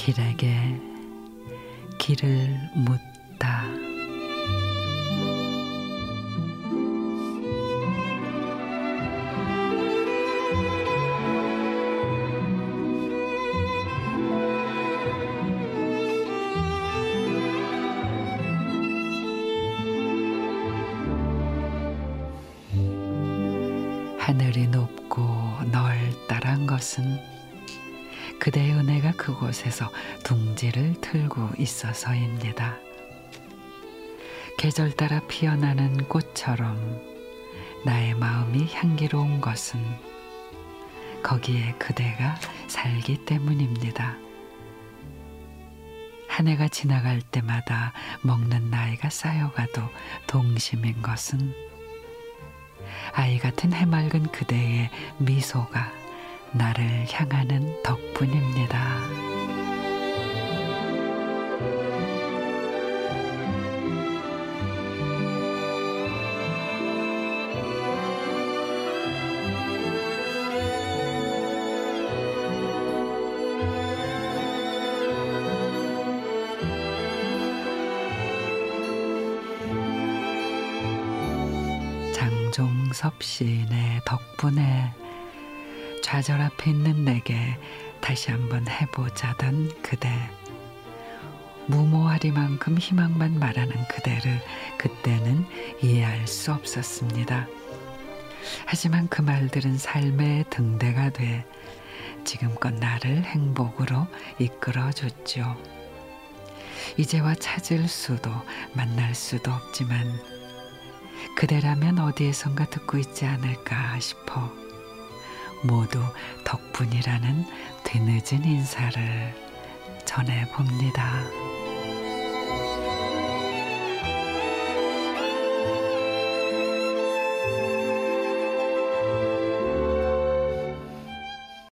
길에게 길을 묻다. 하늘이 높고 넓다란 것은 그대의 은혜가 그곳에서 둥지를 틀고 있어서입니다. 계절 따라 피어나는 꽃처럼 나의 마음이 향기로운 것은 거기에 그대가 살기 때문입니다. 한 해가 지나갈 때마다 먹는 나이가 쌓여가도 동심인 것은 아이 같은 해맑은 그대의 미소가 나를 향하는 덕분입니다. 장종섭 시인의 덕분에 좌절 앞에 있는 내게 다시 한번 해보자던 그대 무모하리만큼 희망만 말하는 그대를 그때는 이해할 수 없었습니다. 하지만 그 말들은 삶의 등대가 돼 지금껏 나를 행복으로 이끌어 줬죠. 이제와 찾을 수도 만날 수도 없지만 그대라면 어디에선가 듣고 있지 않을까 싶어 모두 덕분이라는 뒤늦은 인사를 전해봅니다.